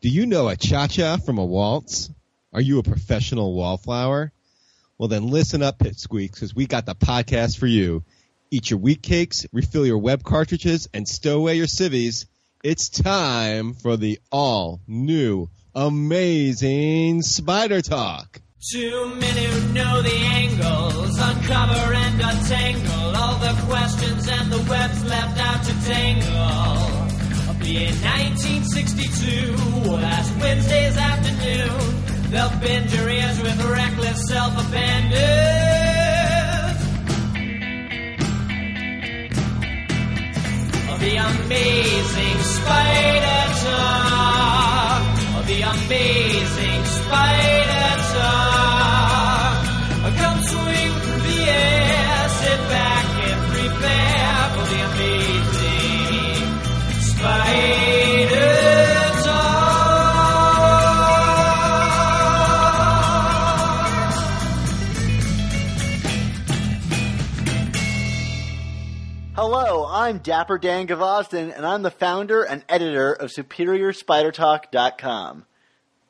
Do you know a cha-cha from a waltz? Are you a professional wallflower? Well then listen up, Pipsqueaks, because we got the podcast for you. Eat your wheat cakes, refill your web cartridges, and stow away your civvies. It's time for the all new, amazing Spider Talk. Too many who know the angles, uncover and untangle all the questions and the webs left out to tangle. In 1962, last Wednesday's afternoon, they'll bend your ears with reckless self-abandon. Of the amazing spider talk. The amazing spider talk. I'm Dapper Dan Gvozden, and I'm the founder and editor of SuperiorSpiderTalk.com.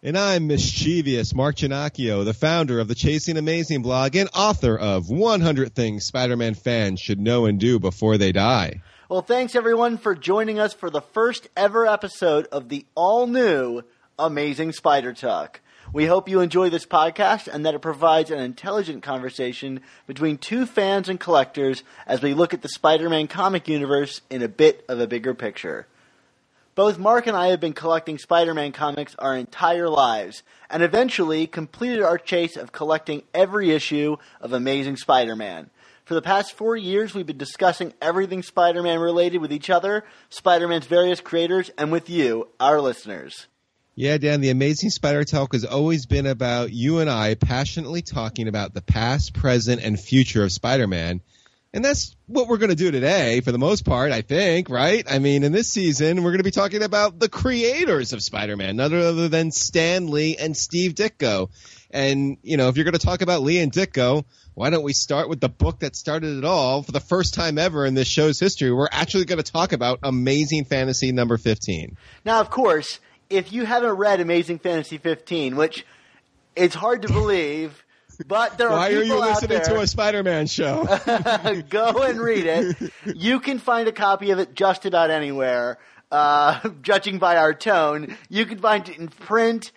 And I'm mischievous Mark Ginocchio, the founder of the Chasing Amazing blog and author of 100 Things Spider-Man fans should know and do before they die. Well, thanks everyone for joining us for the first ever episode of the all new Amazing Spider Talk. We hope you enjoy this podcast and that it provides an intelligent conversation between two fans and collectors as we look at the Spider Man comic universe in a bit of a bigger picture. Both Mark and I have been collecting Spider Man comics our entire lives, and eventually completed our chase of collecting every issue of Amazing Spider Man. For the past four years, we've been discussing everything Spider Man related with each other, Spider Man's various creators, and with you, our listeners. Yeah, Dan, the Amazing Spider Talk has always been about you and I passionately talking about the past, present, and future of Spider-Man. And that's what we're going to do today for the most part, I think, right? I mean, in this season, we're going to be talking about the creators of Spider-Man, none other than Stan Lee and Steve Ditko. And, you know, if you're going to talk about Lee and Ditko, why don't we start with the book that started it all for the first time ever in this show's history? We're actually going to talk about Amazing Fantasy number 15. Now, of course, if you haven't read Amazing Fantasy 15, which it's hard to believe, but there Why are are you listening to a Spider-Man show? go and read it. You can find a copy of it just about anywhere. Uh, judging by our tone, you can find it in print,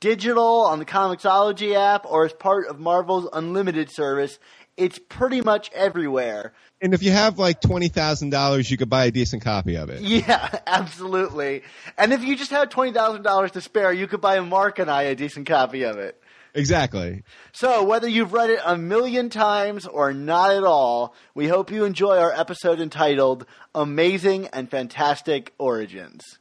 digital, on the Comixology app, or as part of Marvel's Unlimited service. It's pretty much everywhere. And if you have like $20,000, you could buy a decent copy of it. Yeah, absolutely. And if you just have twenty thousand dollars to spare, you could buy Mark and I a decent copy of it. Exactly. So, whether you've read it a million times or not at all, we hope you enjoy our episode entitled Amazing and Fantastic Origins.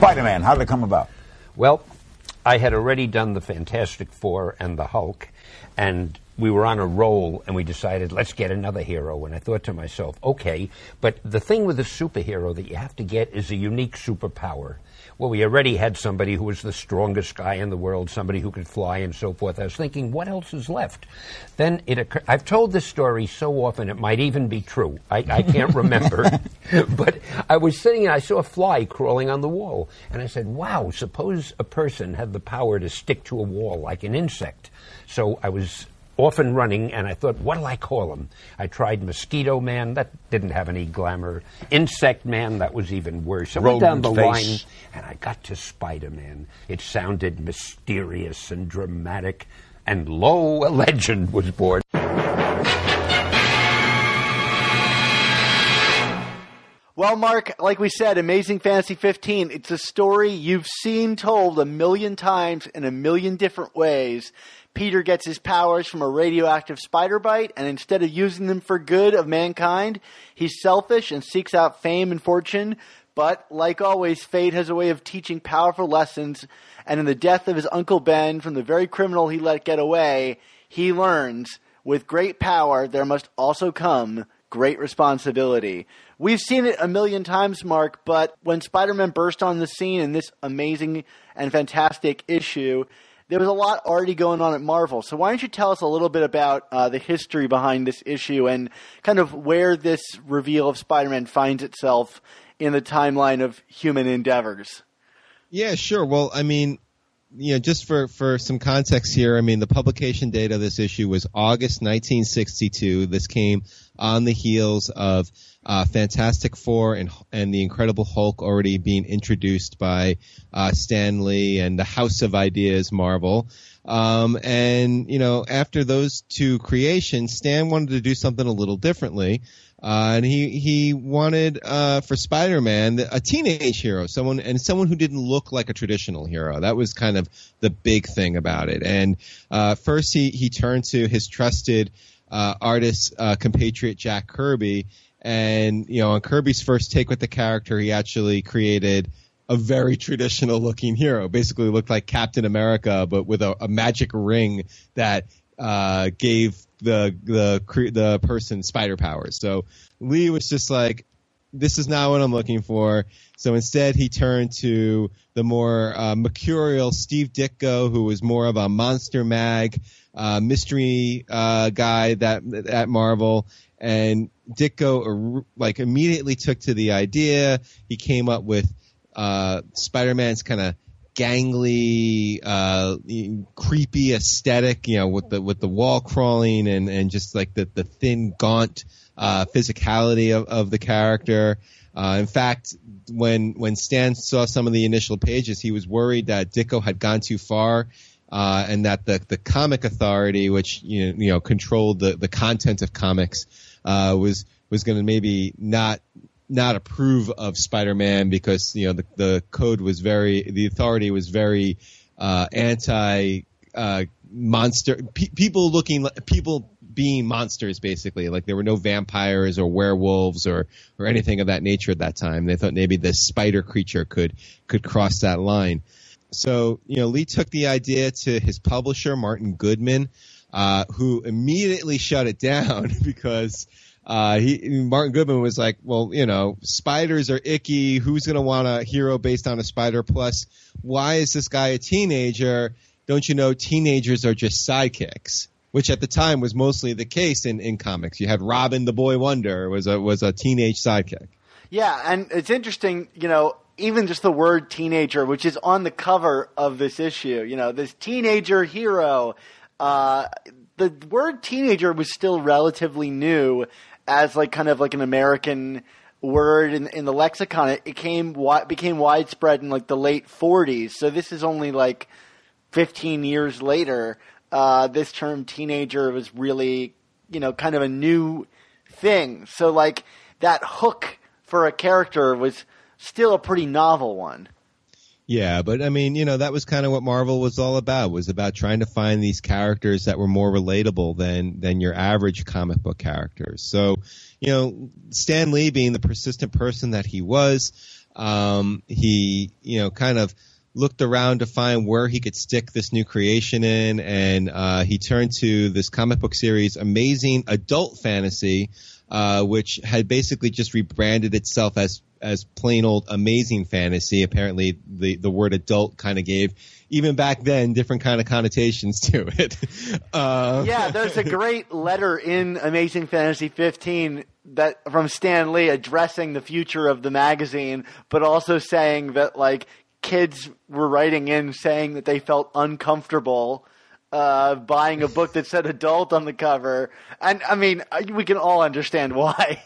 Spider Man, how did it come about? Well, I had already done the Fantastic Four and the Hulk, and we were on a roll, and we decided, let's get another hero. And I thought to myself, okay, but the thing with a superhero that you have to get is a unique superpower. Well, we already had somebody who was the strongest guy in the world, somebody who could fly and so forth. I was thinking, what else is left? Then it occurred, I've told this story so often it might even be true. I, I can't remember. but I was sitting and I saw a fly crawling on the wall. And I said, wow, suppose a person had the power to stick to a wall like an insect. So I was off and running, and I thought, what'll I call him? I tried Mosquito Man, that didn't have any glamour. Insect Man, that was even worse. I went down the line, and I got to Spider Man. It sounded mysterious and dramatic, and lo, a legend was born. Well, Mark, like we said, Amazing Fantasy 15, it's a story you've seen told a million times in a million different ways. Peter gets his powers from a radioactive spider bite, and instead of using them for good of mankind, he's selfish and seeks out fame and fortune. But, like always, fate has a way of teaching powerful lessons, and in the death of his Uncle Ben from the very criminal he let get away, he learns with great power there must also come great responsibility. We've seen it a million times, Mark, but when Spider Man burst on the scene in this amazing and fantastic issue, there was a lot already going on at Marvel. So why don't you tell us a little bit about uh, the history behind this issue and kind of where this reveal of Spider Man finds itself in the timeline of human endeavors? Yeah, sure. Well, I mean, you know, just for, for some context here, I mean, the publication date of this issue was August 1962. This came on the heels of uh, Fantastic Four and and the Incredible Hulk already being introduced by uh, Stan Lee and the House of Ideas Marvel. Um, and you know, after those two creations, Stan wanted to do something a little differently. Uh, and he he wanted uh, for Spider-Man a teenage hero, someone and someone who didn't look like a traditional hero. That was kind of the big thing about it. And uh, first, he he turned to his trusted uh, artist uh, compatriot Jack Kirby, and you know on Kirby's first take with the character, he actually created a very traditional looking hero. Basically, looked like Captain America, but with a, a magic ring that uh, gave the the the person spider powers. So Lee was just like, this is not what I'm looking for. So instead, he turned to the more uh, mercurial Steve Ditko, who was more of a monster mag uh, mystery uh, guy that at Marvel. And Ditko like immediately took to the idea. He came up with uh, Spider-Man's kind of gangly, uh, creepy aesthetic, you know, with the with the wall crawling and and just like the the thin, gaunt uh, physicality of, of the character. Uh, in fact, when when Stan saw some of the initial pages, he was worried that Ditko had gone too far. Uh, and that the, the comic authority, which you know, you know controlled the, the content of comics, uh, was was going to maybe not not approve of Spider-Man because you know the, the code was very the authority was very uh, anti uh, monster pe- people looking people being monsters basically. Like there were no vampires or werewolves or or anything of that nature at that time. They thought maybe this spider creature could could cross that line. So you know Lee took the idea to his publisher Martin Goodman uh, who immediately shut it down because uh, he Martin Goodman was like, well, you know, spiders are icky. Who's to want a hero based on a spider? Plus, why is this guy a teenager? Don't you know teenagers are just sidekicks? Which at the time was mostly the case in, in comics. You had Robin the Boy Wonder was a was a teenage sidekick. Yeah, and it's interesting, you know, even just the word teenager, which is on the cover of this issue, you know, this teenager hero. Uh, the word teenager was still relatively new as like kind of like an American word in, in the lexicon. It, it came became widespread in like the late 40s. So this is only like 15 years later. Uh, this term teenager was really you know kind of a new thing. So like that hook for a character was still a pretty novel one. Yeah, but I mean, you know, that was kind of what Marvel was all about. Was about trying to find these characters that were more relatable than than your average comic book characters. So, you know, Stan Lee being the persistent person that he was, um, he, you know, kind of looked around to find where he could stick this new creation in, and uh, he turned to this comic book series, Amazing Adult Fantasy, uh, which had basically just rebranded itself as as plain old amazing fantasy. Apparently, the the word adult kind of gave even back then different kind of connotations to it. Uh, yeah, there's a great letter in Amazing Fantasy 15 that from Stan Lee addressing the future of the magazine, but also saying that like kids were writing in saying that they felt uncomfortable uh, buying a book that said adult on the cover. And I mean, we can all understand why.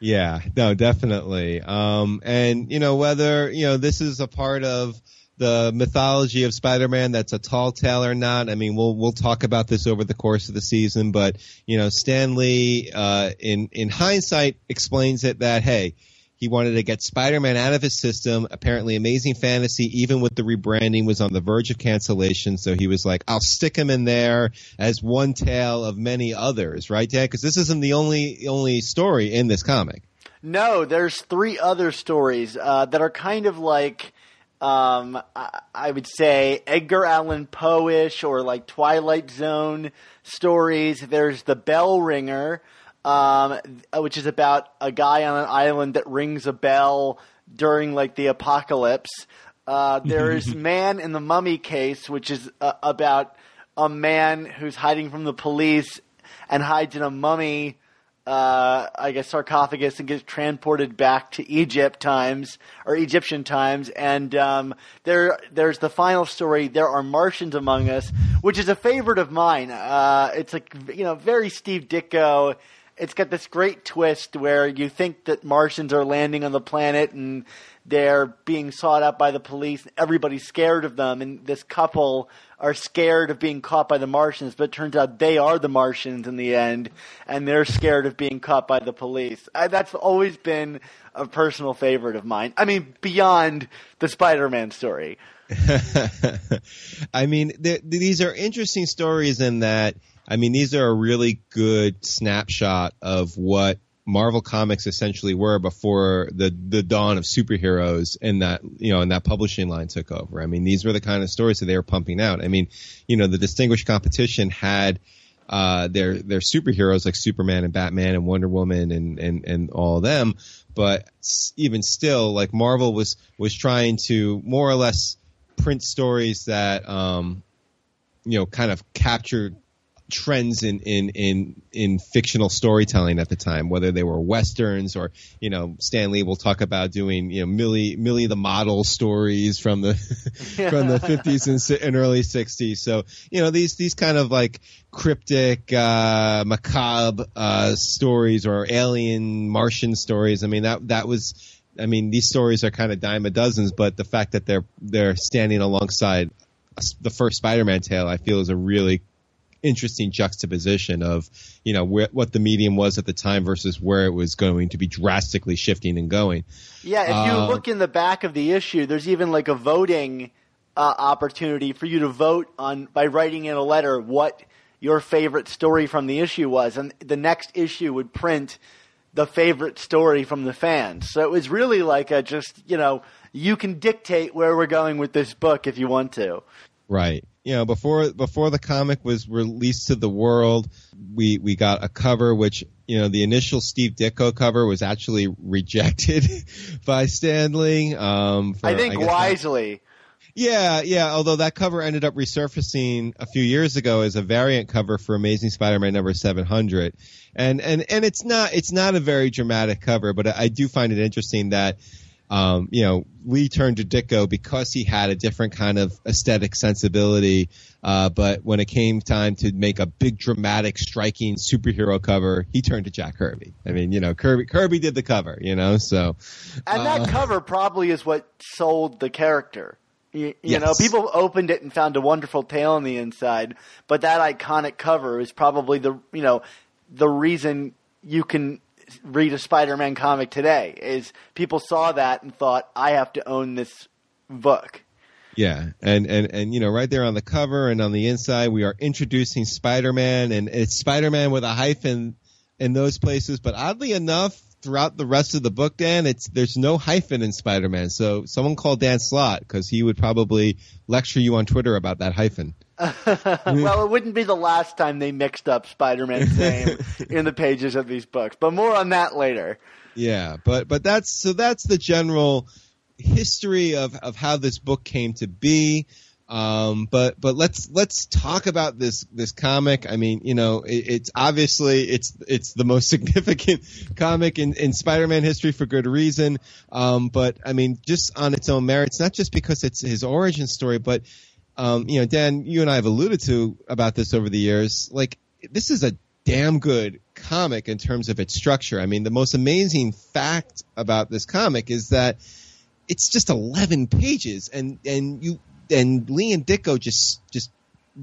Yeah, no, definitely. Um, and you know whether you know this is a part of the mythology of Spider-Man that's a tall tale or not. I mean, we'll we'll talk about this over the course of the season, but you know, Stan Lee, uh, in in hindsight, explains it that hey, he wanted to get Spider-Man out of his system. Apparently, Amazing Fantasy, even with the rebranding, was on the verge of cancellation. So he was like, "I'll stick him in there as one tale of many others." Right, Dan? Because this isn't the only only story in this comic. No, there's three other stories uh, that are kind of like. Um, I, I would say Edgar Allan Poe-ish or like Twilight Zone stories. There's the Bell Ringer, um, which is about a guy on an island that rings a bell during like the apocalypse. Uh, there's Man in the Mummy case, which is uh, about a man who's hiding from the police and hides in a mummy, uh, I guess sarcophagus, and gets transported back to Egypt times or Egyptian times. And um, there, there's the final story. There are Martians among us, which is a favorite of mine. Uh, it's like you know, very Steve Ditko. It's got this great twist where you think that Martians are landing on the planet and they're being sought out by the police. Everybody's scared of them, and this couple are scared of being caught by the Martians. But it turns out they are the Martians in the end, and they're scared of being caught by the police. I, that's always been a personal favorite of mine. I mean, beyond the Spider-Man story. I mean, th- these are interesting stories in that. I mean, these are a really good snapshot of what Marvel Comics essentially were before the the dawn of superheroes and that you know and that publishing line took over. I mean, these were the kind of stories that they were pumping out. I mean, you know, the distinguished competition had uh, their their superheroes like Superman and Batman and Wonder Woman and and and all of them, but even still, like Marvel was was trying to more or less print stories that um, you know kind of captured trends in, in, in, in fictional storytelling at the time, whether they were westerns or, you know, Stan Lee will talk about doing, you know, Millie, Millie the model stories from the, from the 50s and, and, early 60s. So, you know, these, these kind of like cryptic, uh, macabre, uh, stories or alien Martian stories. I mean, that, that was, I mean, these stories are kind of dime a dozens, but the fact that they're, they're standing alongside the first Spider-Man tale, I feel is a really interesting juxtaposition of you know where, what the medium was at the time versus where it was going to be drastically shifting and going. Yeah, if you uh, look in the back of the issue, there's even like a voting uh, opportunity for you to vote on by writing in a letter what your favorite story from the issue was, and the next issue would print the favorite story from the fans. So it was really like a just you know you can dictate where we're going with this book if you want to. Right you know before before the comic was released to the world we we got a cover which you know the initial Steve Ditko cover was actually rejected by Stan Lee um for, I think I wisely that, yeah yeah although that cover ended up resurfacing a few years ago as a variant cover for Amazing Spider-Man number 700 and and and it's not it's not a very dramatic cover but I do find it interesting that um, you know, Lee turned to Ditko because he had a different kind of aesthetic sensibility. Uh, but when it came time to make a big, dramatic, striking superhero cover, he turned to Jack Kirby. I mean, you know, Kirby Kirby did the cover, you know, so. And uh, that cover probably is what sold the character. You, you yes. know, people opened it and found a wonderful tale on the inside, but that iconic cover is probably the you know the reason you can read a Spider-Man comic today. Is people saw that and thought, I have to own this book. Yeah, and, and and you know, right there on the cover and on the inside, we are introducing Spider-Man, and it's Spider-Man with a hyphen in those places. But oddly enough, throughout the rest of the book, Dan, it's there's no hyphen in Spider-Man. So someone called Dan Slott because he would probably lecture you on Twitter about that hyphen. well, it wouldn't be the last time they mixed up Spider-Man's name in the pages of these books, but more on that later. Yeah, but but that's so that's the general history of of how this book came to be. Um, but but let's let's talk about this this comic. I mean, you know, it, it's obviously it's it's the most significant comic in, in Spider-Man history for good reason. Um, but I mean, just on its own merits, not just because it's his origin story, but um, you know, Dan, you and I have alluded to about this over the years. Like, this is a damn good comic in terms of its structure. I mean, the most amazing fact about this comic is that it's just 11 pages and, and you, and Lee and Ditko just, just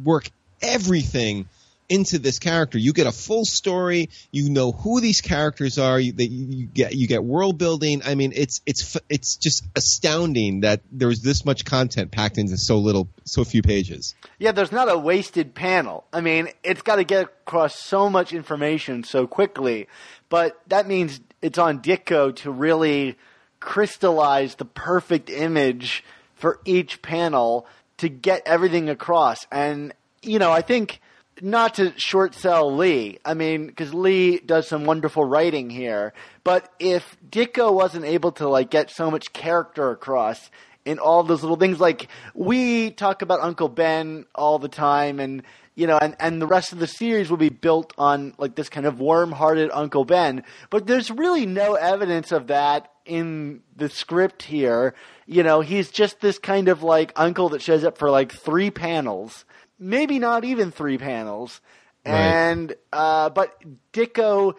work everything into this character. You get a full story. You know who these characters are. You, you get you get world building. I mean, it's it's it's just astounding that there's this much content packed into so little, so few pages. Yeah, there's not a wasted panel. I mean, it's got to get across so much information so quickly, but that means it's on Ditko to really crystallize the perfect image for each panel to get everything across. And you know, I think not to short sell Lee. I mean, because Lee does some wonderful writing here. But if Ditko wasn't able to like get so much character across in all those little things, like we talk about Uncle Ben all the time, and you know, and, and the rest of the series will be built on like this kind of warm-hearted Uncle Ben. But there's really no evidence of that in the script here. You know, he's just this kind of like uncle that shows up for like three panels maybe not even three panels. Right. And uh, but Ditko,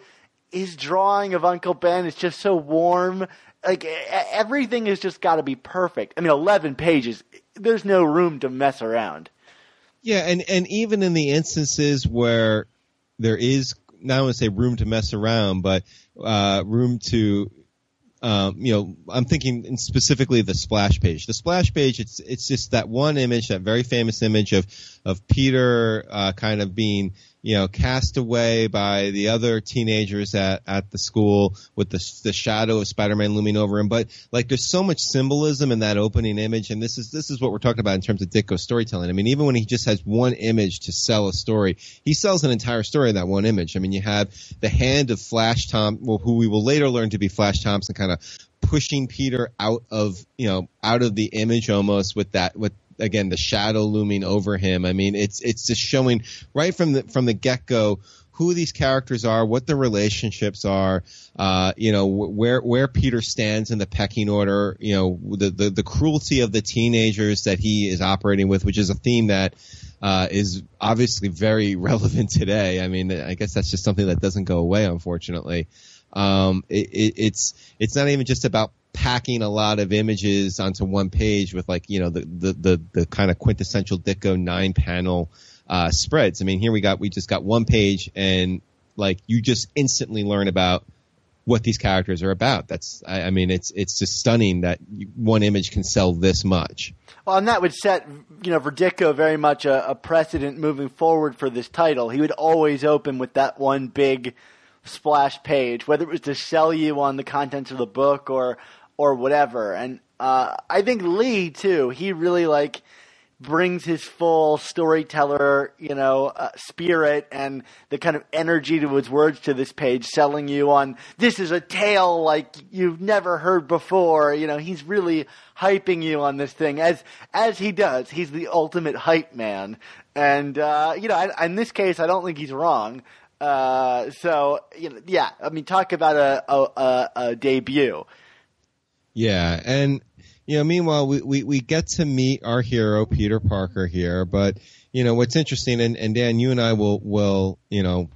his drawing of Uncle Ben is just so warm. Like everything has just got to be perfect. I mean, eleven pages. There's no room to mess around. Yeah, and and even in the instances where there is not want to say room to mess around, but uh, room to um, you know, I'm thinking specifically the splash page. The splash page, it's it's just that one image, that very famous image of of Peter uh, kind of being you know cast away by the other teenagers at at the school with the the shadow of Spider-Man looming over him. But like, there's so much symbolism in that opening image, and this is this is what we're talking about in terms of Ditko storytelling. I mean, even when he just has one image to sell a story, he sells an entire story in that one image. I mean, you have the hand of Flash Tom, well, who we will later learn to be Flash Thompson, kind of pushing Peter out of you know out of the image almost with that with again the shadow looming over him. I mean, it's it's just showing right from the from the get go who these characters are, what the relationships are, uh, you know, where where Peter stands in the pecking order, you know, the, the the cruelty of the teenagers that he is operating with, which is a theme that uh, is obviously very relevant today. I mean, I guess that's just something that doesn't go away, unfortunately. Um, it, it, it's it's not even just about packing a lot of images onto one page with like you know the the the, the kind of quintessential Ditko nine panel uh, spreads. I mean, here we got we just got one page and like you just instantly learn about what these characters are about. That's I, I mean it's it's just stunning that one image can sell this much. Well, and that would set, you know, for Ditko very much a, a precedent moving forward for this title. He would always open with that one big splash page, whether it was to sell you on the contents of the book or or whatever. And uh, I think Lee too. He really like brings his full storyteller, you know, uh, spirit and the kind of energy to his words to this page, selling you on this is a tale like you've never heard before. You know, he's really hyping you on this thing as as he does. He's the ultimate hype man, and uh, you know, I, in this case, I don't think he's wrong. Uh, so you know, yeah, I mean, talk about a a, a, a debut. Yeah, and you know, meanwhile, we, we, we get to meet our hero Peter Parker here, but you know what's interesting, and, and Dan, you and I will will you know,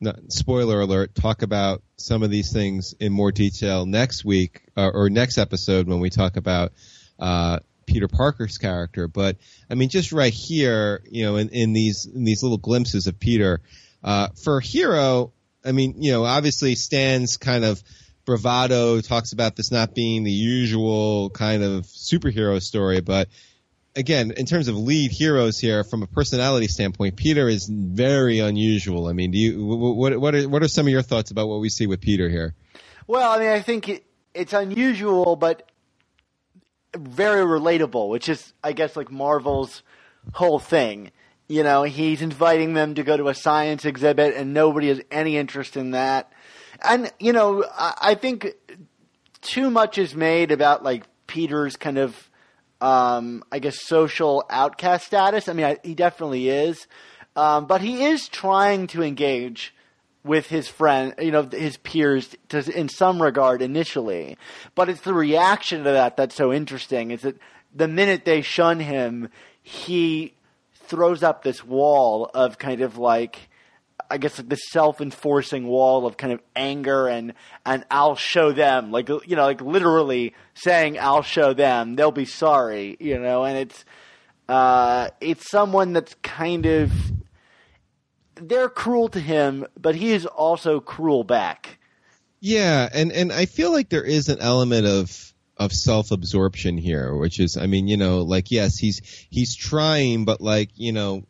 not, spoiler alert, talk about some of these things in more detail next week uh, or next episode when we talk about uh, Peter Parker's character. But I mean, just right here, you know, in, in these in these little glimpses of Peter, uh, for hero, I mean, you know, obviously Stan's kind of bravado talks about this not being the usual kind of superhero story, but again, in terms of lead heroes here, from a personality standpoint, Peter is very unusual. I mean, do you what what are what are some of your thoughts about what we see with Peter here? Well, I mean, I think it, it's unusual, but very relatable, which is, I guess, like Marvel's whole thing. You know, he's inviting them to go to a science exhibit, and nobody has any interest in that. And you know, I, I think too much is made about like Peter's kind of, um, I guess, social outcast status. I mean, I, he definitely is, um, but he is trying to engage with his friend, you know, his peers, to, in some regard initially. But it's the reaction to that that's so interesting. Is that the minute they shun him, he throws up this wall of kind of like I guess like this self-enforcing wall of kind of anger and and I'll show them like you know like literally saying I'll show them they'll be sorry you know and it's uh it's someone that's kind of they're cruel to him but he is also cruel back. Yeah, and and I feel like there is an element of of self absorption here, which is, I mean, you know, like yes, he's he's trying, but like you know,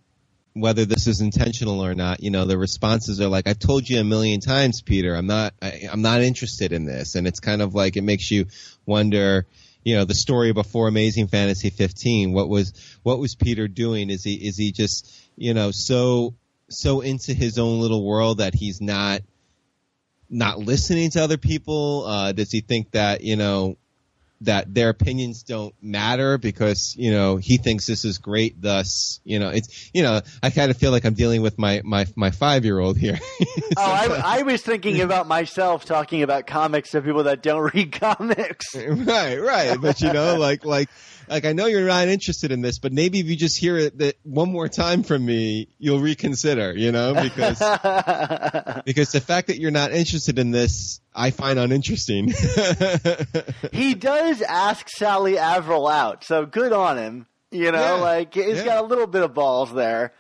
whether this is intentional or not, you know, the responses are like, "I've told you a million times, Peter. I'm not, I, I'm not interested in this," and it's kind of like it makes you wonder. You know the story before Amazing Fantasy 15. What was what was Peter doing? Is he is he just you know so so into his own little world that he's not not listening to other people? Uh, does he think that you know that their opinions don't matter because you know he thinks this is great thus you know it's you know i kind of feel like i'm dealing with my my my five year old here. Oh I, I was thinking about myself talking about comics to people that don't read comics. Right right but you know like like like I know you're not interested in this, but maybe if you just hear it that one more time from me, you'll reconsider, you know, because because the fact that you're not interested in this, I find uninteresting. he does ask Sally Avril out, so good on him. You know, Yeah, like he's yeah. got a little bit of balls there.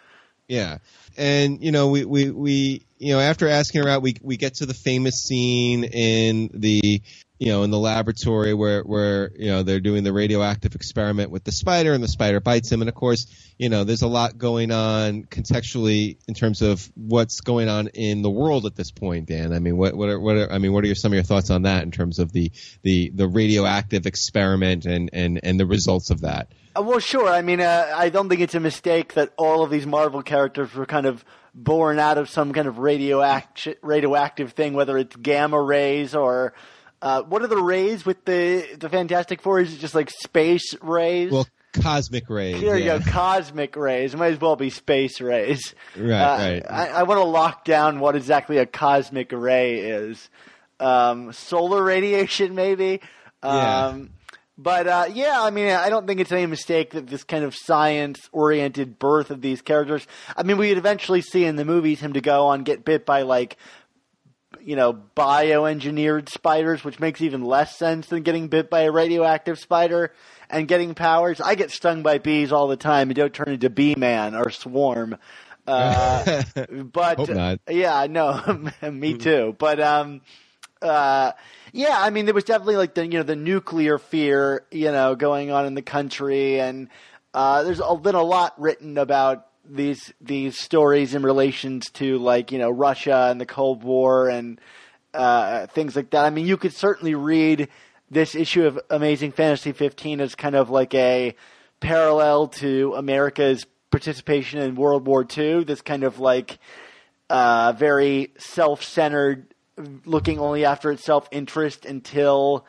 Yeah. And you know, we, we, we you know, after asking her out, we we get to the famous scene in the you know, in the laboratory where where, you know, they're doing the radioactive experiment with the spider and the spider bites him and of course, you know, there's a lot going on contextually in terms of what's going on in the world at this point, Dan. I mean, what what are, what are, I mean, what are your, some of your thoughts on that in terms of the the the radioactive experiment and and and the results of that? Uh, Well, sure. I mean, uh, I don't think it's a mistake that all of these Marvel characters were kind of born out of some kind of radioact- radioactive thing, whether it's gamma rays or uh, what are the rays with the the Fantastic Four? Is it just like space rays? Well, cosmic rays. There yeah. you go, cosmic rays. It might as well be space rays. Right, Uh, right. I, I want to lock down what exactly a cosmic ray is. Um, solar radiation, maybe. Yeah. Um, But uh, yeah, I mean, I don't think it's any mistake that this kind of science-oriented birth of these characters. I mean, we'd eventually see in the movies him to go on get bit by like, you know, bioengineered spiders, which makes even less sense than getting bit by a radioactive spider and getting powers. I get stung by bees all the time and don't turn into Bee Man or Swarm. Uh, but yeah, no, me too. But um, uh, yeah, I mean, there was definitely like the you know the nuclear fear you know going on in the country, and uh, there's been a lot written about these these stories in relations to like you know Russia and the Cold War and uh, things like that. I mean, you could certainly read this issue of Amazing Fantasy 15 as kind of like a parallel to America's participation in World War II. This kind of like uh, very self-centered, looking only after its self-interest until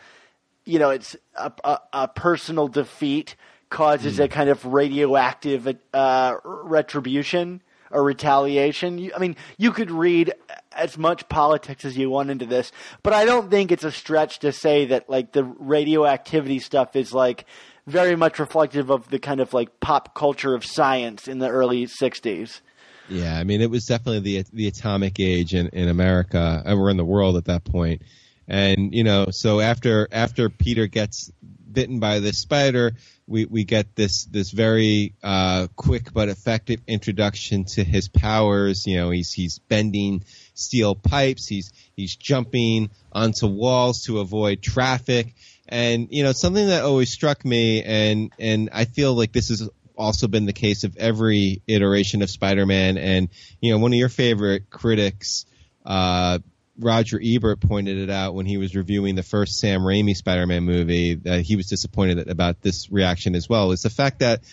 you know it's a, a, a personal defeat causes a kind of radioactive uh, retribution or retaliation. I mean, you could read as much politics as you want into this, but I don't think it's a stretch to say that like the radioactivity stuff is like very much reflective of the kind of like pop culture of science in the early '60s. Yeah, I mean, it was definitely the the atomic age in in America, and we're in the world at that point. And you know, so after after Peter gets bitten by this spider, we we get this this very uh, quick but effective introduction to his powers. You know, he's he's bending steel pipes. He's he's jumping onto walls to avoid traffic. And you know, something that always struck me, and and I feel like this has also been the case of every iteration of Spider-Man. And you know, one of your favorite critics, uh, Roger Ebert, pointed it out when he was reviewing the first Sam Raimi Spider-Man movie. That he was disappointed about this reaction as well. Is the fact that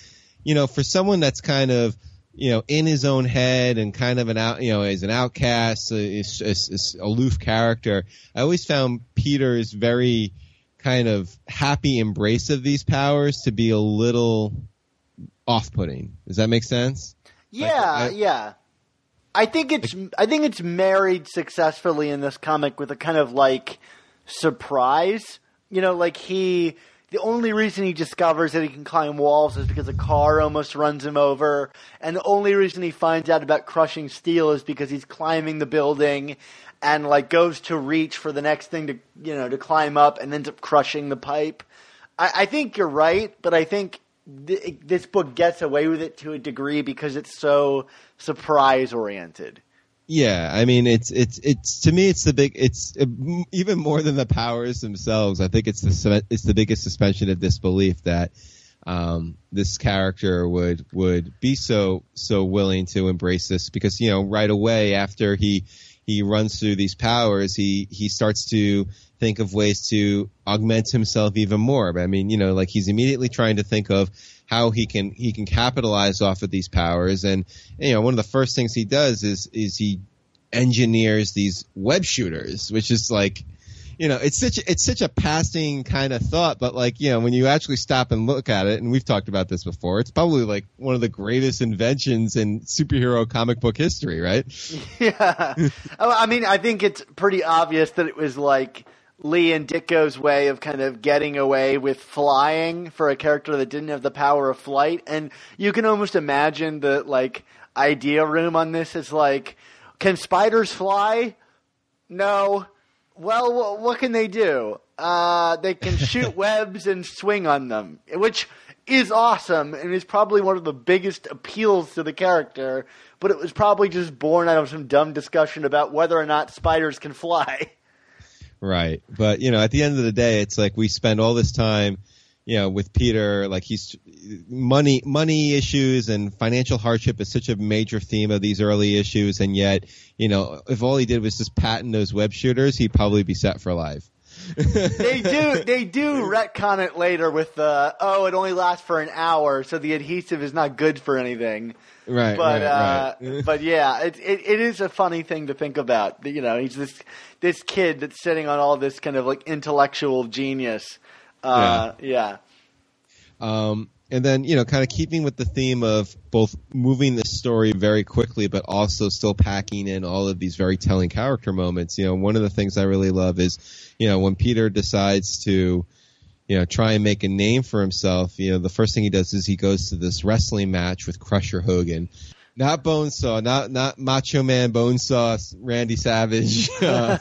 you know, for someone that's kind of you know, in his own head and kind of an out, you know, as an outcast, a, a, a aloof character. I always found Peter's very kind of happy embrace of these powers to be a little off-putting. Does that make sense? Yeah, I- yeah. I think it's I think it's married successfully in this comic with a kind of like surprise. You know, like he the only reason he discovers that he can climb walls is because a car almost runs him over, and the only reason he finds out about crushing steel is because he's climbing the building and like goes to reach for the next thing to you know to climb up and ends up crushing the pipe. I, I think you're right, but I think th- this book gets away with it to a degree because it's so surprise oriented. Yeah, I mean it's it's it's to me it's the big it's uh, m- even more than the powers themselves. I think it's the it's the biggest suspension of disbelief that um, this character would would be so so willing to embrace this because you know right away after he he runs through these powers, he he starts to think of ways to augment himself even more. I mean, you know, like he's immediately trying to think of how he can he can capitalize off of these powers, and you know, one of the first things he does is is he engineers these web shooters, which is like you know, it's such it's such a passing kind of thought, but like you know, when you actually stop and look at it, and we've talked about this before, it's probably like one of the greatest inventions in superhero comic book history, right? Yeah. I mean, I think it's pretty obvious that it was like Lee and Ditko's way of kind of getting away with flying for a character that didn't have the power of flight, and you can almost imagine the like idea room on this is like, can spiders fly? No. Well, what can they do? Uh, they can shoot webs and swing on them, which is awesome and is probably one of the biggest appeals to the character. But it was probably just born out of some dumb discussion about whether or not spiders can fly. Right. But, you know, at the end of the day, it's like we spend all this time, you know, with Peter, like he's money, money issues and financial hardship is such a major theme of these early issues. And yet, you know, if all he did was just patent those web shooters, he'd probably be set for life. they do they do retcon it later with the oh it only lasts for an hour so the adhesive is not good for anything Right. but right, uh, right. but yeah, it, it it is a funny thing to think about. You know, he's this this kid that's sitting on all this kind of like intellectual genius. Uh, yeah. Um, and then, you know, kind of keeping with the theme of both moving the story very quickly, but also still packing in all of these very telling character moments. You know, one of the things I really love is, you know, when Peter decides to, you know, try and make a name for himself, you know, the first thing he does is he goes to this wrestling match with Crusher Hogan. Not Bonesaw, not not Macho Man Bonesaw, Randy Savage. Uh,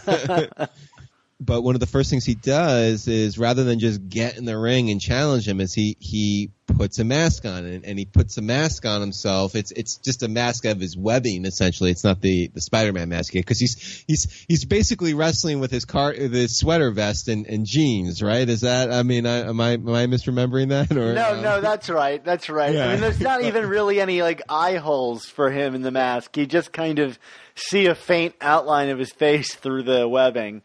but one of the first things he does is rather than just get in the ring and challenge him is he he puts a mask on and, and he puts a mask on himself it's it's just a mask of his webbing essentially it's not the the spider-man mask because he's he's he's basically wrestling with his car his sweater vest and, and jeans right is that i mean I, am i am i misremembering that or No, uh, no, that's right. That's right. I mean, there's not even really any like eye holes for him in the mask. You just kind of see a faint outline of his face through the webbing.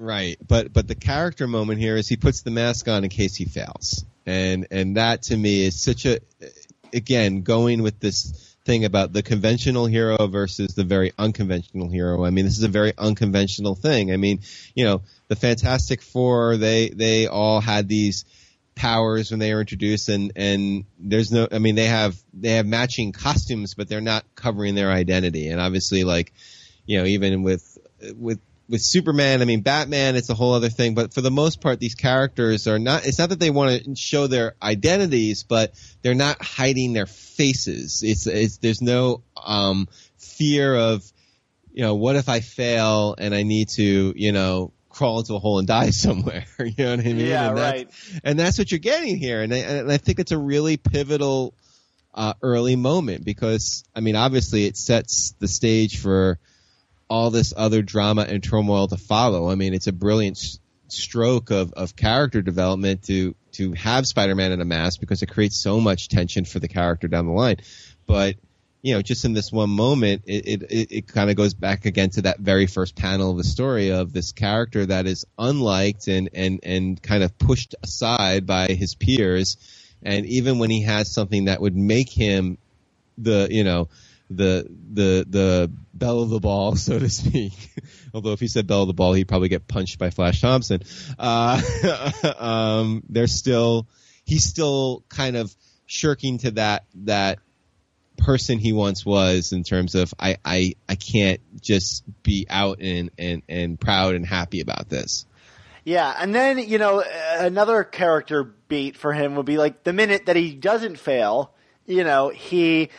Right, but but the character moment here is he puts the mask on in case he fails, and and that to me is such a again going with this thing about the conventional hero versus the very unconventional hero. I mean, this is a very unconventional thing. I mean, you know, the Fantastic Four they they all had these powers when they were introduced and and there's no I mean they have they have matching costumes but they're not covering their identity and obviously like you know even with with with Superman, I mean Batman, it's a whole other thing. But for the most part, these characters are not. It's not that they want to show their identities, but they're not hiding their faces. It's, it's there's no um, fear of, you know, what if I fail and I need to, you know, crawl into a hole and die somewhere. you know what I mean? Yeah, and that's- right. And that's what you're getting here, and I, and I think it's a really pivotal uh, early moment because I mean, obviously, it sets the stage for all this other drama and turmoil to follow. I mean, it's a brilliant s- stroke of, of character development to to have Spider-Man in a mask because it creates so much tension for the character down the line. But you know, just in this one moment, it it, it, kind of goes back again to that very first panel of the story of this character that is unliked and and and kind of pushed aside by his peers, and even when he has something that would make him the you know the the the bell of the ball, so to speak. Although if he said bell of the ball, he'd probably get punched by Flash Thompson. Uh, um, they're still he's still kind of shirking to that that person he once was in terms of I I, I can't just be out and, and and proud and happy about this. Yeah, and then you know another character beat for him would be like the minute that he doesn't fail, you know, he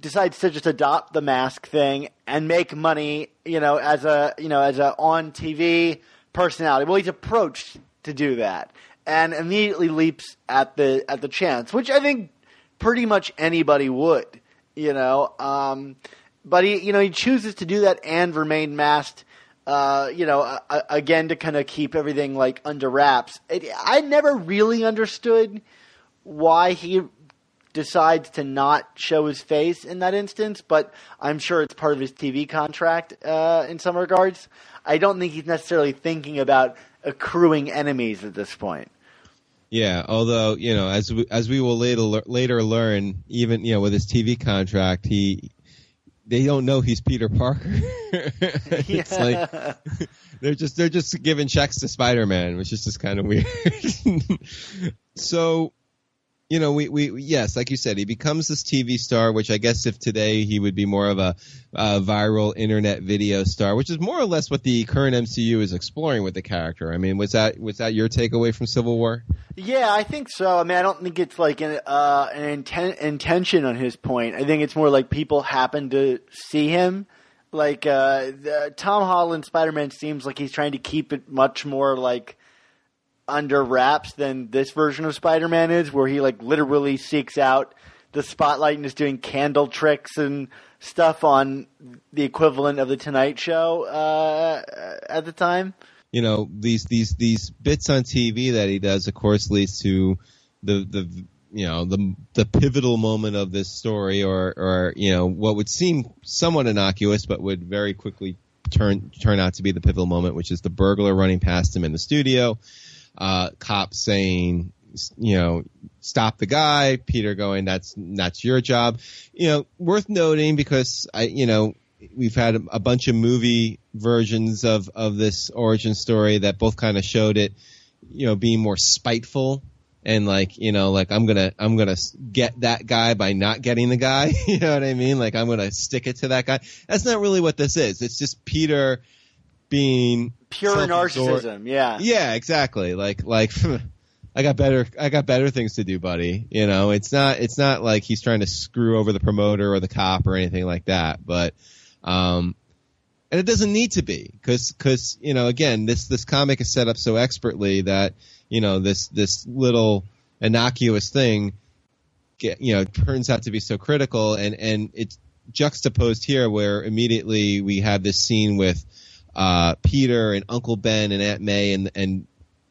decides to just adopt the mask thing and make money, you know, as a you know as a on TV personality. Well, he's approached to do that and immediately leaps at the at the chance, which I think pretty much anybody would, you know. Um, but he, you know, he chooses to do that and remain masked. Uh, you know, uh, again to kind of keep everything like under wraps. It, I never really understood why he decides to not show his face in that instance, but I'm sure it's part of his TV contract uh, in some regards. I don't think he's necessarily thinking about accruing enemies at this point. Yeah, although you know, as we, as we will later later learn, even you know, with his TV contract, he they don't know he's Peter Parker. it's like they're just they're just giving checks to Spider Man, which is just kind of weird. so you know, we, we, yes, like you said, he becomes this TV star, which I guess if today he would be more of a, a, viral internet video star, which is more or less what the current MCU is exploring with the character. I mean, was that was that your takeaway from Civil War? Yeah, I think so. I mean, I don't think it's like an uh, an inten- intention on his point. I think it's more like people happen to see him. Like uh, the, Tom Holland Spider Man seems like he's trying to keep it much more like under wraps than this version of Spider-Man is, where he like literally seeks out the spotlight and is doing candle tricks and stuff on the equivalent of the Tonight Show uh, at the time. You know these these these bits on TV that he does, of course, leads to the the you know the the pivotal moment of this story, or or you know what would seem somewhat innocuous, but would very quickly turn turn out to be the pivotal moment, which is the burglar running past him in the studio uh, cops saying, you know, stop the guy. Peter going, that's that's your job. You know, worth noting because I, you know, we've had a bunch of movie versions of of this origin story that both kind of showed it, you know, being more spiteful and like you know like i'm gonna i'm gonna get that guy by not getting the guy you know what i mean like i'm gonna stick it to that guy that's not really what this is it's just peter being pure narcissism. Yeah. Yeah, exactly. Like like I got better I got better things to do, buddy. You know, it's not it's not like he's trying to screw over the promoter or the cop or anything like that, but um and it doesn't need to be cuz cuz you know, again, this this comic is set up so expertly that, you know, this this little innocuous thing get, you know, turns out to be so critical and and it's juxtaposed here where immediately we have this scene with uh, Peter and Uncle Ben and Aunt May and and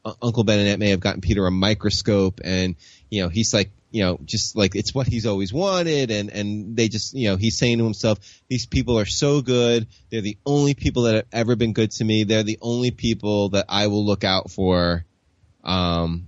uh, Uncle Ben and Aunt May have gotten Peter a microscope and you know he's like you know just like it's what he's always wanted and and they just you know he's saying to himself these people are so good. They're the only people that have ever been good to me. They're the only people that I will look out for um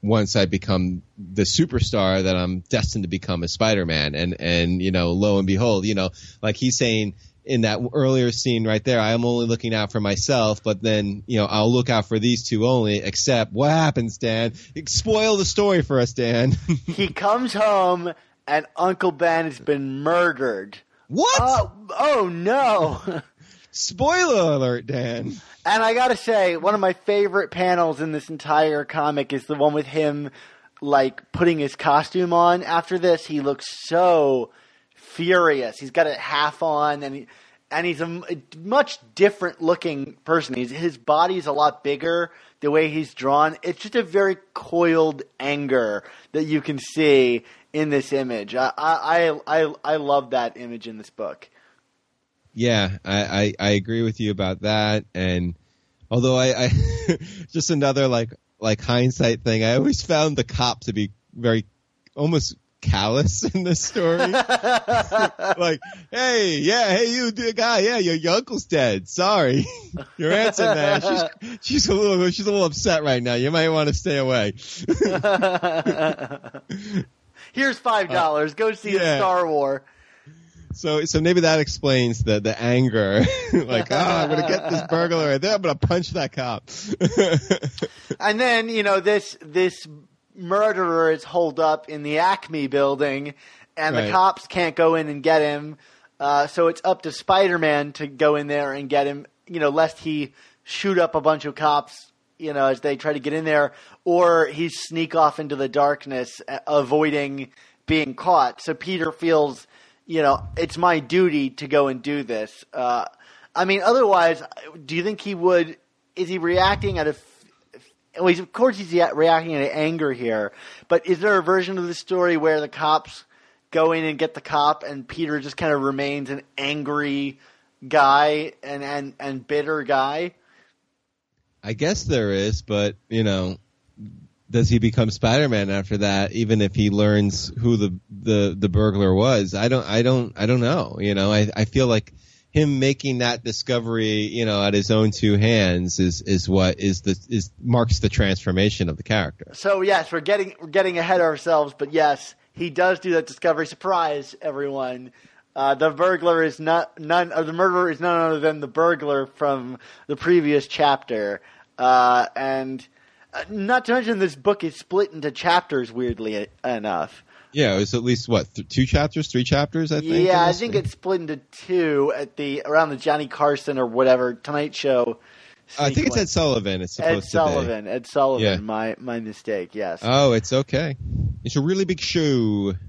once I become the superstar that I'm destined to become as Spider-Man. And and you know lo and behold you know like he's saying in that earlier scene right there, I am only looking out for myself, but then, you know, I'll look out for these two only, except what happens, Dan? Spoil the story for us, Dan. he comes home and Uncle Ben has been murdered. What? Uh, oh no. Spoiler alert, Dan. And I gotta say, one of my favorite panels in this entire comic is the one with him, like, putting his costume on. After this, he looks so furious. He's got it half on, and he, and he's a, a much different looking person. He's, his body's a lot bigger. The way he's drawn, it's just a very coiled anger that you can see in this image. I I I, I love that image in this book. Yeah, I, I, I agree with you about that. And although I, I just another like like hindsight thing, I always found the cop to be very almost callous in this story. like, hey, yeah, hey, you guy, yeah, your, your uncle's dead. Sorry, your aunt's in there. She's she's a little she's a little upset right now. You might want to stay away. Here's five dollars. Uh, Go see yeah. Star War. So, so maybe that explains the the anger. like, oh, I'm gonna get this burglar right there. I'm gonna punch that cop. and then you know this this murderer is holed up in the Acme building, and right. the cops can't go in and get him. Uh, so it's up to Spider-Man to go in there and get him. You know, lest he shoot up a bunch of cops. You know, as they try to get in there, or he sneak off into the darkness, uh, avoiding being caught. So Peter feels, you know, it's my duty to go and do this. Uh, I mean, otherwise, do you think he would? Is he reacting out of well, of course he's reacting to anger here, but is there a version of the story where the cops go in and get the cop, and Peter just kind of remains an angry guy and and and bitter guy? I guess there is, but you know, does he become Spider-Man after that? Even if he learns who the the the burglar was, I don't I don't I don't know. You know, I I feel like him making that discovery, you know, at his own two hands is is what is the is marks the transformation of the character. So yes, we're getting we're getting ahead of ourselves, but yes, he does do that discovery. Surprise, everyone! Uh, the burglar is not none. Or the murderer is none other than the burglar from the previous chapter, uh, and uh, not to mention this book is split into chapters. Weirdly enough. Yeah, it was at least what th- two chapters, three chapters. I think. Yeah, I think it's split into two at the around the Johnny Carson or whatever Tonight Show. I think it's. Ed Sullivan. It's supposed Ed supposed Sullivan. Ed Sullivan. Yeah. My my mistake. Yes. Oh, it's okay. It's a really big show.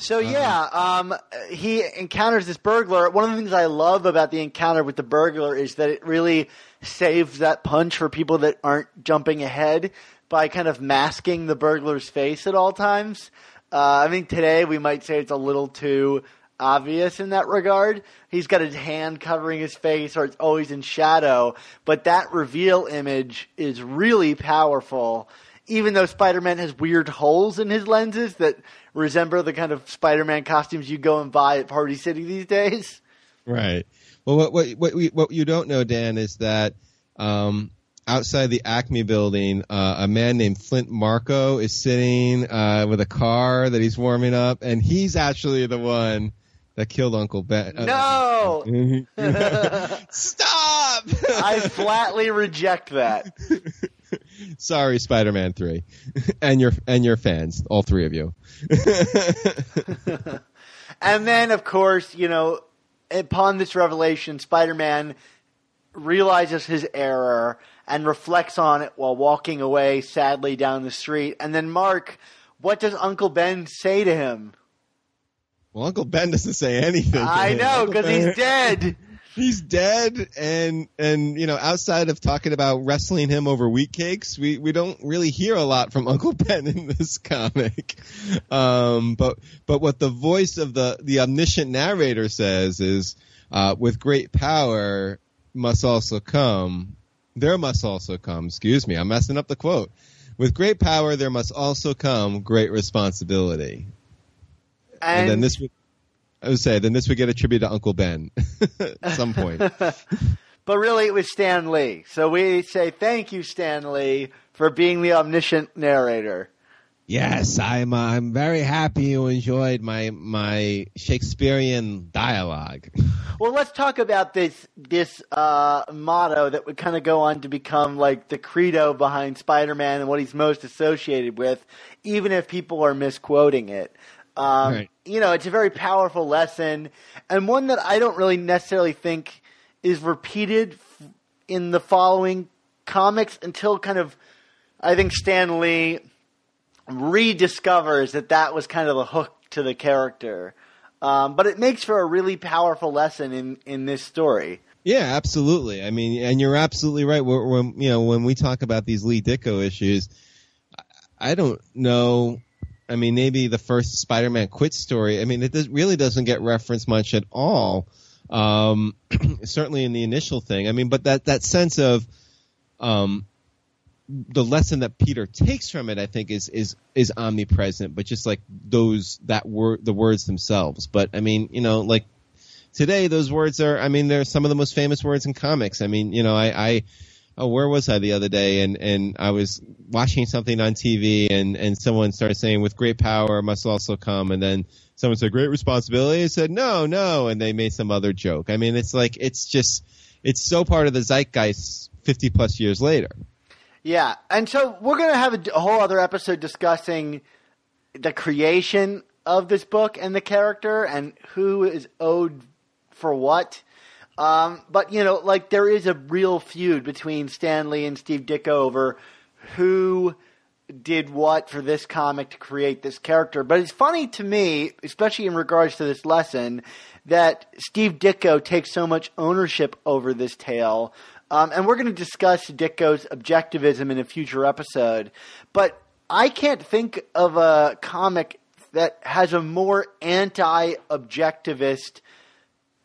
So yeah, um, he encounters this burglar. One of the things I love about the encounter with the burglar is that it really saves that punch for people that aren't jumping ahead by kind of masking the burglar's face at all times. Uh, I think today we might say it's a little too obvious in that regard. He's got his hand covering his face, or it's always in shadow. But that reveal image is really powerful even though Spider-Man has weird holes in his lenses that resemble the kind of Spider-Man costumes you go and buy at Party City these days. Right. Well, what what what, we, what you don't know, Dan, is that um, outside the Acme building, uh, a man named Flint Marko is sitting uh, with a car that he's warming up, and he's actually the one that killed Uncle Ben. Uh, No, Stop! I flatly reject that. Sorry, Spider-Man three, and your and your fans, all three of you. And then, of course, you know, upon this revelation, Spider-Man realizes his error and reflects on it while walking away sadly down the street. And then, Mark, what does Uncle Ben say to him? Well, Uncle Ben doesn't say anything. I him. know because he's dead. he's dead and and you know outside of talking about wrestling him over wheat cakes we we don't really hear a lot from uncle ben in this comic um but but what the voice of the the omniscient narrator says is uh with great power must also come there must also come excuse me i'm messing up the quote with great power there must also come great responsibility and, And, then this would I would say then this would get a tribute to Uncle Ben at some point. But really, it was Stan Lee. So we say thank you, Stan Lee, for being the omniscient narrator. Yes, I'm. Uh, I'm very happy you enjoyed my my Shakespearean dialogue. Well, let's talk about this this uh, motto that would kind of go on to become like the credo behind Spider-Man and what he's most associated with, even if people are misquoting it. Um, Right. You know, it's a very powerful lesson, and one that I don't really necessarily think is repeated f- in the following comics until kind of, I think Stan Lee rediscovers that that was kind of the hook to the character. Um, but it makes for a really powerful lesson in, in this story. Yeah, absolutely. I mean, and you're absolutely right. When, when you know when we talk about these Lee Ditko issues, I- I don't know. I mean, maybe the first Spider-Man quit story. I mean, it does, really doesn't get referenced much at all. Um, certainly in the initial thing. I mean, but that that sense of um, the lesson that Peter takes from it, I think, is is is omnipresent. But just like those that word, the words themselves. But I mean, you know, like today, those words are. I mean, they're some of the most famous words in comics. I mean, you know, I. I Oh, where was I the other day? And and I was watching something on TV, and and someone started saying, "With great power must also come," and then someone said, "Great responsibility." I said, "No, no," and they made some other joke. I mean, it's like it's just it's so part of the zeitgeist fifty plus years later. Yeah, and so we're going to have a whole other episode discussing the creation of this book and the character and who is owed for what. Um, but you know, like there is a real feud between Stan Lee and Steve Ditko over who did what for this comic to create this character. But it's funny to me, especially in regards to this lesson, that Steve Ditko takes so much ownership over this tale. Um, and we're going to discuss Ditko's objectivism in a future episode. But I can't think of a comic that has a more anti objectivist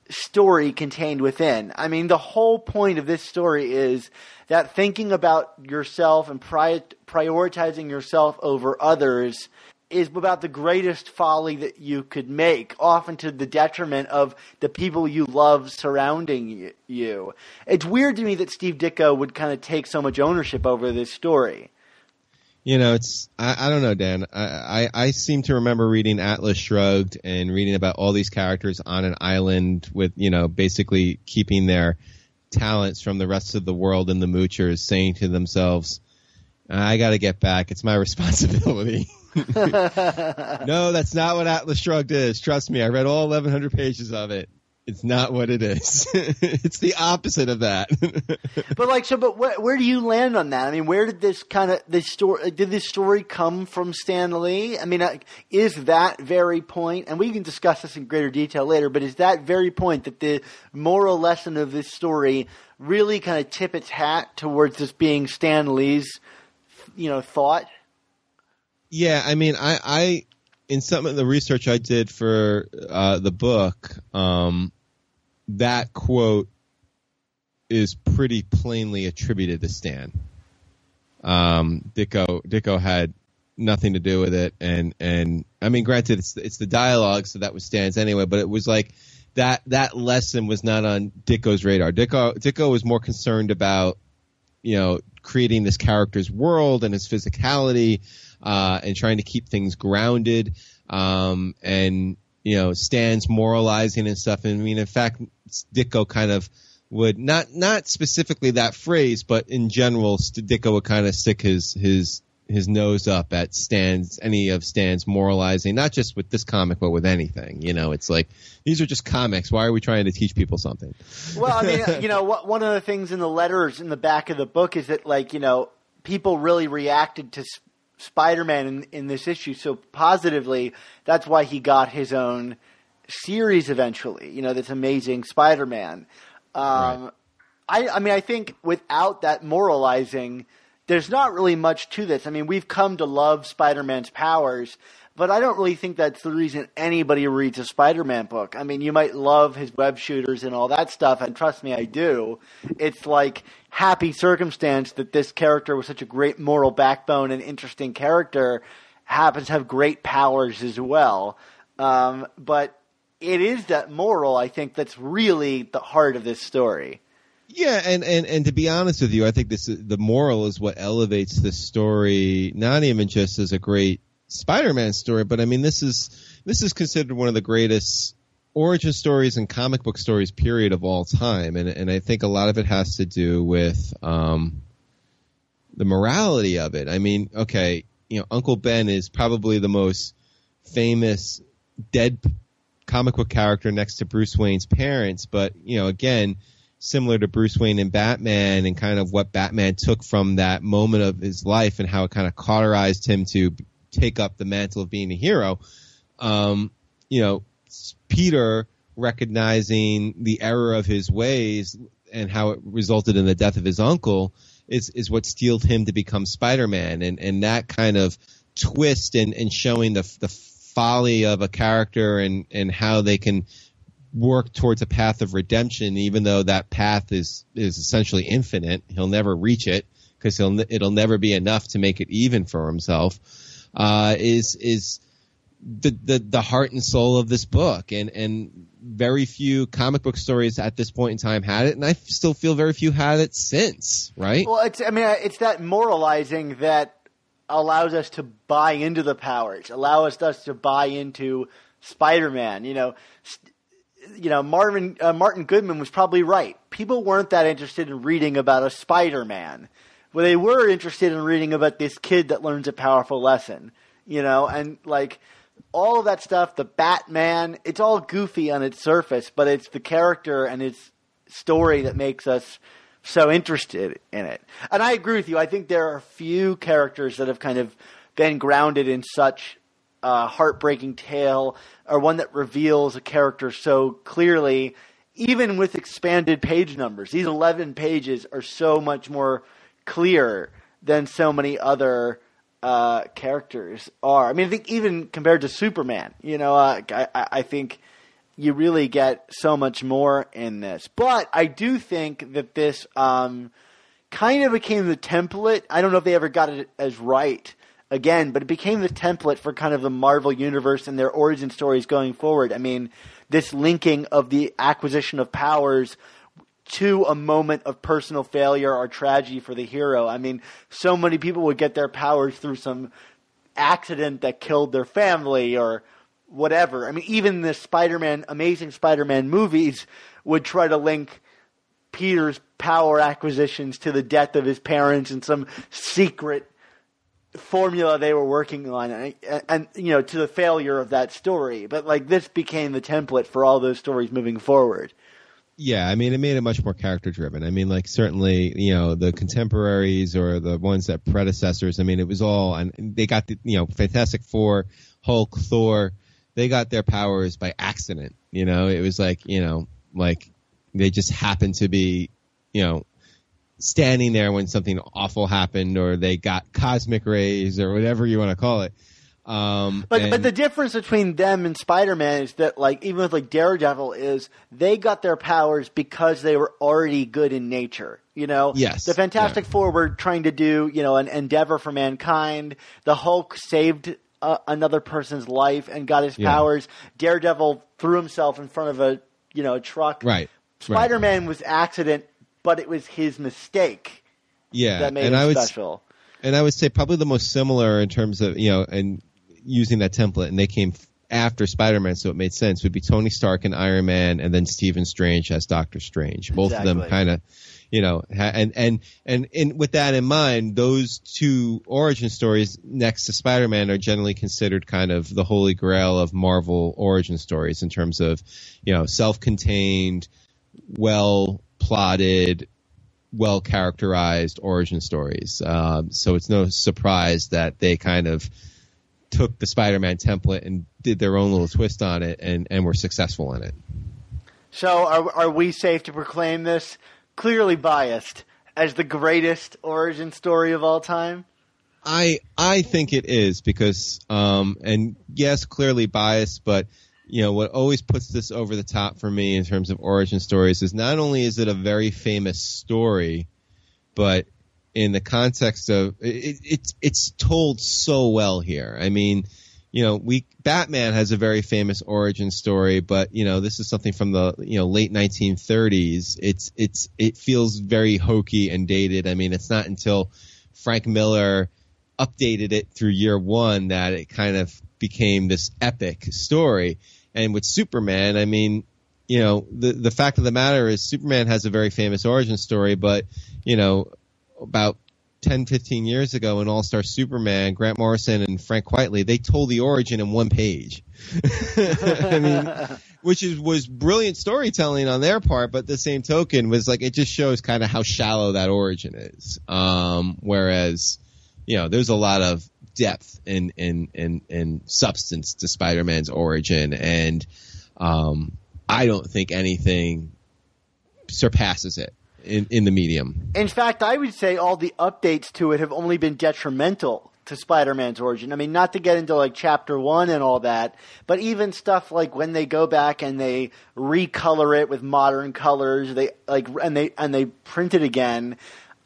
story contained within. I mean, the whole point of this story is that thinking about yourself and pri- prioritizing yourself over others is about the greatest folly that you could make, often to the detriment of the people you love surrounding you. It's weird to me that Steve Ditko would kind of take so much ownership over this story. You know, it's I, I don't know, Dan. I, I I seem to remember reading Atlas Shrugged and reading about all these characters on an island with you know basically keeping their talents from the rest of the world and the moochers, saying to themselves, Uh, "I got to get back. It's my responsibility." no, that's not what Atlas Shrugged is. Trust me, I read all 1,100 pages of it. It's not what it is. it's the opposite of that. but like, so, but where, where do you land on that? I mean, where did this kind of this story? Did this story come from Stan Lee? I mean, uh, is that very point? And we can discuss this in greater detail later. But is that very point that the moral lesson of this story really kind of tip its hat towards this being Stan Lee's, you know, thought? Yeah, I mean, I, I in some of the research I did for uh, the book, um, that quote is pretty plainly attributed to Stan. Um, Ditko Ditko had nothing to do with it, and and I mean, granted, it's it's the dialogue, so that was Stan's anyway. But it was like that that lesson was not on Ditko's radar. Ditko Ditko was more concerned about you know creating this character's world and his physicality uh, and trying to keep things grounded. Um, and you know, Stan's moralizing and stuff. And I mean, in fact, Ditko kind of would not not specifically that phrase, but in general, Ditko would kind of stick his his his nose up at Stan's any of Stan's moralizing, not just with this comic, but with anything. You know, it's like these are just comics. Why are we trying to teach people something? Well, I mean, you know, one of the things in the letters in the back of the book is that, like, you know, people really reacted to Spider-Man in, in this issue so positively. That's why he got his own series eventually. You know, this amazing Spider-Man. Um, right. I, I mean, I think without that moralizing, there's not really much to this. I mean, we've come to love Spider-Man's powers, but I don't really think that's the reason anybody reads a Spider-Man book. I mean, you might love his web shooters and all that stuff, and trust me, I do. It's like happy circumstance that this character with such a great moral backbone and interesting character happens to have great powers as well. Um, but it is that moral, I think, that's really the heart of this story. Yeah, and, and, and to be honest with you, I think this the moral is what elevates the story, not even just as a great Spider-Man story, but I mean this is this is considered one of the greatest origin stories and comic book stories period of all time, and and I think a lot of it has to do with um, the morality of it. I mean, okay, you know, Uncle Ben is probably the most famous dead comic book character next to Bruce Wayne's parents, but you know, again, similar to Bruce Wayne and Batman, and kind of what Batman took from that moment of his life and how it kind of cauterized him to take up the mantle of being a hero. Um, you know, Peter recognizing the error of his ways and how it resulted in the death of his uncle is is what steeled him to become Spider-Man, and and that kind of twist and and showing the the folly of a character and and how they can work towards a path of redemption, even though that path is is essentially infinite. He'll never reach it because he'll it'll never be enough to make it even for himself uh, is is the, the the heart and soul of this book, and and very few comic book stories at this point in time had it, and I still feel very few had it since. Right? Well, it's I mean it's that moralizing that allows us to buy into the powers, allows us to buy into Spider-Man. You know. St- you know, Marvin uh, Martin Goodman was probably right. People weren't that interested in reading about a Spider-Man well, they were interested in reading about this kid that learns a powerful lesson, you know, and like all of that stuff, the Batman, it's all goofy on its surface, but it's the character and its story that makes us so interested in it. And I agree with you. I think there are few characters that have kind of been grounded in such a heartbreaking tale or one that reveals a character so clearly, even with expanded page numbers. These 11 pages are so much more clear than so many other uh, characters are. I mean, I think even compared to Superman, you know, uh, I, I think you really get so much more in this. But I do think that this um, kind of became the template. I don't know if they ever got it as right again, but it became the template for kind of the Marvel universe and their origin stories going forward. I mean, this linking of the acquisition of powers to a moment of personal failure or tragedy for the hero. I mean, so many people would get their powers through some accident that killed their family or whatever. I mean, even the Spider-Man, Amazing Spider-Man movies would try to link Peter's power acquisitions to the death of his parents and some secret formula they were working on and, and, you know to the failure of that story but like this became the template for all those stories moving forward yeah, I mean, it made it much more character driven. I mean, like certainly, you know, the contemporaries or the ones that predecessors. I mean, it was all, and they got the, you know, Fantastic Four, Hulk, Thor. They got their powers by accident. You know, it was like, you know, like they just happened to be, you know, standing there when something awful happened, or they got cosmic rays, or whatever you want to call it. Um, but and- but the difference between them and Spider Man is that like even with like Daredevil is they got their powers because they were already good in nature. You know, Yes. The Fantastic Yeah. Four were trying to do you know an endeavor for mankind. The Hulk saved uh, another person's life and got his Yeah. powers. Daredevil threw himself in front of a you know a truck. Right. Spider Man was accident, but it was his mistake yeah, that made and him I would special. and I would say probably the most similar in terms of you know and using that template, and they came after Spider-Man, so it made sense. Would be Tony Stark and Iron Man, and then Stephen Strange as Doctor Strange. Both of them kind of, you know, and and and and with that in mind, those two origin stories next to Spider-Man are generally considered kind of the holy grail of Marvel origin stories in terms of, you know, self-contained, well plotted, well characterized origin stories. Um, so it's no surprise that they kind of took the Spider-Man template and did their own little twist on it and, and were successful in it. So are are we safe to proclaim this clearly biased as the greatest origin story of all time? I I think it is because um and yes, clearly biased, but you know what always puts this over the top for me in terms of origin stories is not only is it a very famous story, but in the context of it, it's it's told so well here. I mean, you know, we Batman has a very famous origin story, but you know, this is something from the you know late 1930s. It's it's it feels very hokey and dated. I mean, it's not until Frank Miller updated it through year one that it kind of became this epic story. And with Superman, I mean, you know, the the fact of the matter is Superman has a very famous origin story, but you know, about 10, 15 years ago in All Star Superman, Grant Morrison and Frank Quitely, they told the origin in one page. I mean, which is was brilliant storytelling on their part, but the same token was like it just shows kind of how shallow that origin is. Um, whereas, you know, there's a lot of depth and and and and substance to Spider-Man's origin, and um, I don't think anything surpasses it in in the medium. In fact, I would say all the updates to it have only been detrimental to Spider-Man's origin. I mean, not to get into like chapter 1 and all that, but even stuff like when they go back and they recolor it with modern colors, they like and they and they print it again.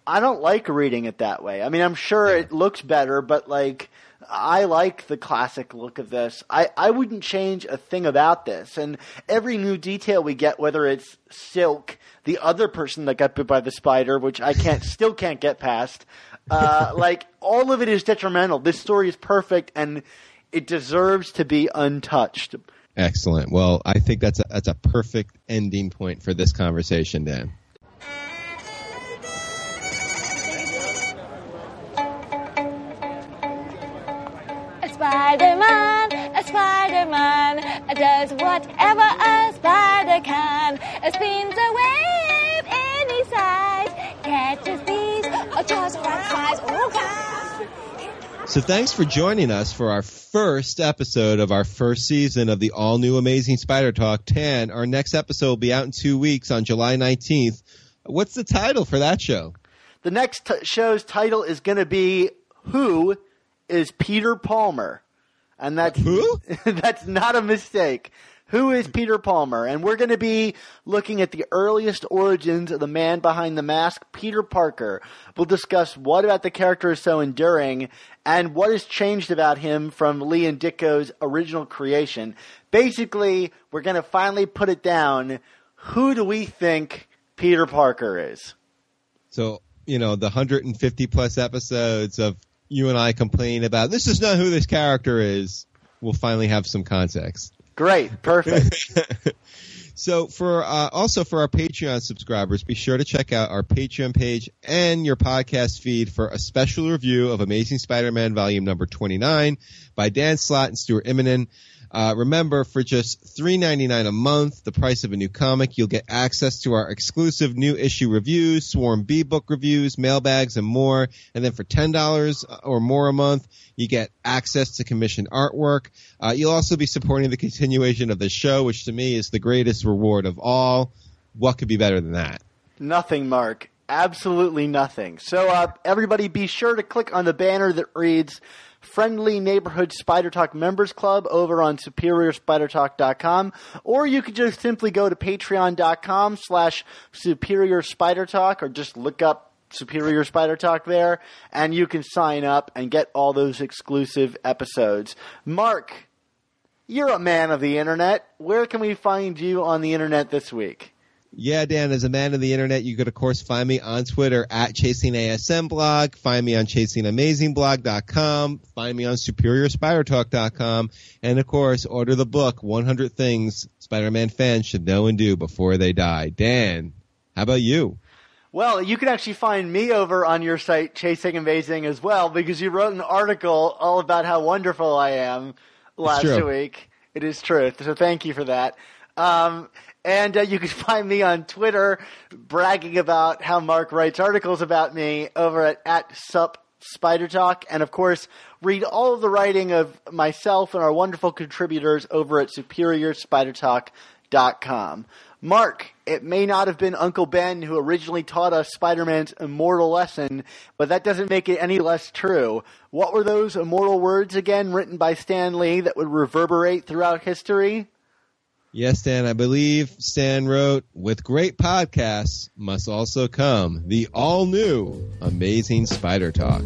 I don't like reading it that way. I mean, I'm sure it looks better, but like I like the classic look of this. I, I wouldn't change a thing about this. And every new detail we get, whether it's Silk, the other person that got bit by the spider, which I can't still can't get past, uh, like all of it is detrimental. This story is perfect and it deserves to be untouched. Excellent. Well, I think that's a that's a perfect ending point for this conversation, Dan. Spider-Man, a Spider-Man does whatever a spider can. Spins a web any size, catches thieves, or just flies. Oh, God. So thanks for joining us for our first episode of our first season of the all new Amazing Spider Talk 10. Our next episode will be out in two weeks on July 19th. What's the title for that show? The next t- show's title is going to be Who is Peter Palmer? And that's Who? that's not a mistake. Who is Peter Palmer? And we're going to be looking at the earliest origins of the man behind the mask, Peter Parker. We'll discuss what about the character is so enduring and what has changed about him from Lee and Ditko's original creation. Basically, we're going to finally put it down. Who do we think Peter Parker is? So, you know, the 150 plus episodes of you and I complain about this is not who this character is, we'll finally have some context. Great, perfect. So for uh, also for our Patreon subscribers, be sure to check out our Patreon page and your podcast feed for a special review of Amazing Spider-Man Volume Number 29 by Dan Slott and Stuart Immonen. Uh, remember, for just $3.99 a month, the price of a new comic, you'll get access to our exclusive new issue reviews, Swarm B book reviews, mailbags, and more. And then for $10 or more a month, you get access to commissioned artwork. Uh, you'll also be supporting the continuation of the show, which to me is the greatest reward of all. What could be better than that? Nothing, Mark. Absolutely nothing. So, uh, everybody be sure to click on the banner that reads Friendly Neighborhood Spider Talk Members Club over on SuperiorSpiderTalk.com, or you could just simply go to patreon.com slash Superior Spider Talk, or just look up Superior Spider Talk there, and you can sign up and get all those exclusive episodes. Mark, you're a man of the internet. Where can we find you on the internet this week? Yeah, Dan, as a man of the internet, you could, of course, find me on Twitter at ChasingASMblog. find me on ChasingAmazingBlog.com, find me on SuperiorSpiderTalk.com, and, of course, order the book, 100 Things Spider-Man fans should know and do before they die. Dan, how about you? Well, you can actually find me over on your site, Chasing Amazing, as well, because you wrote an article all about how wonderful I am last week. It is truth. So thank you for that. Um, and uh, you can find me on Twitter bragging about how Mark writes articles about me over at, at Sup Spider Talk. And of course, read all of the writing of myself and our wonderful contributors over at SuperiorSpiderTalk.com. Mark, it may not have been Uncle Ben who originally taught us Spider Man's immortal lesson, but that doesn't make it any less true. What were those immortal words again written by Stan Lee that would reverberate throughout history? Yes, Dan, I believe Stan wrote, with great podcasts must also come the all new Amazing Spider Talk.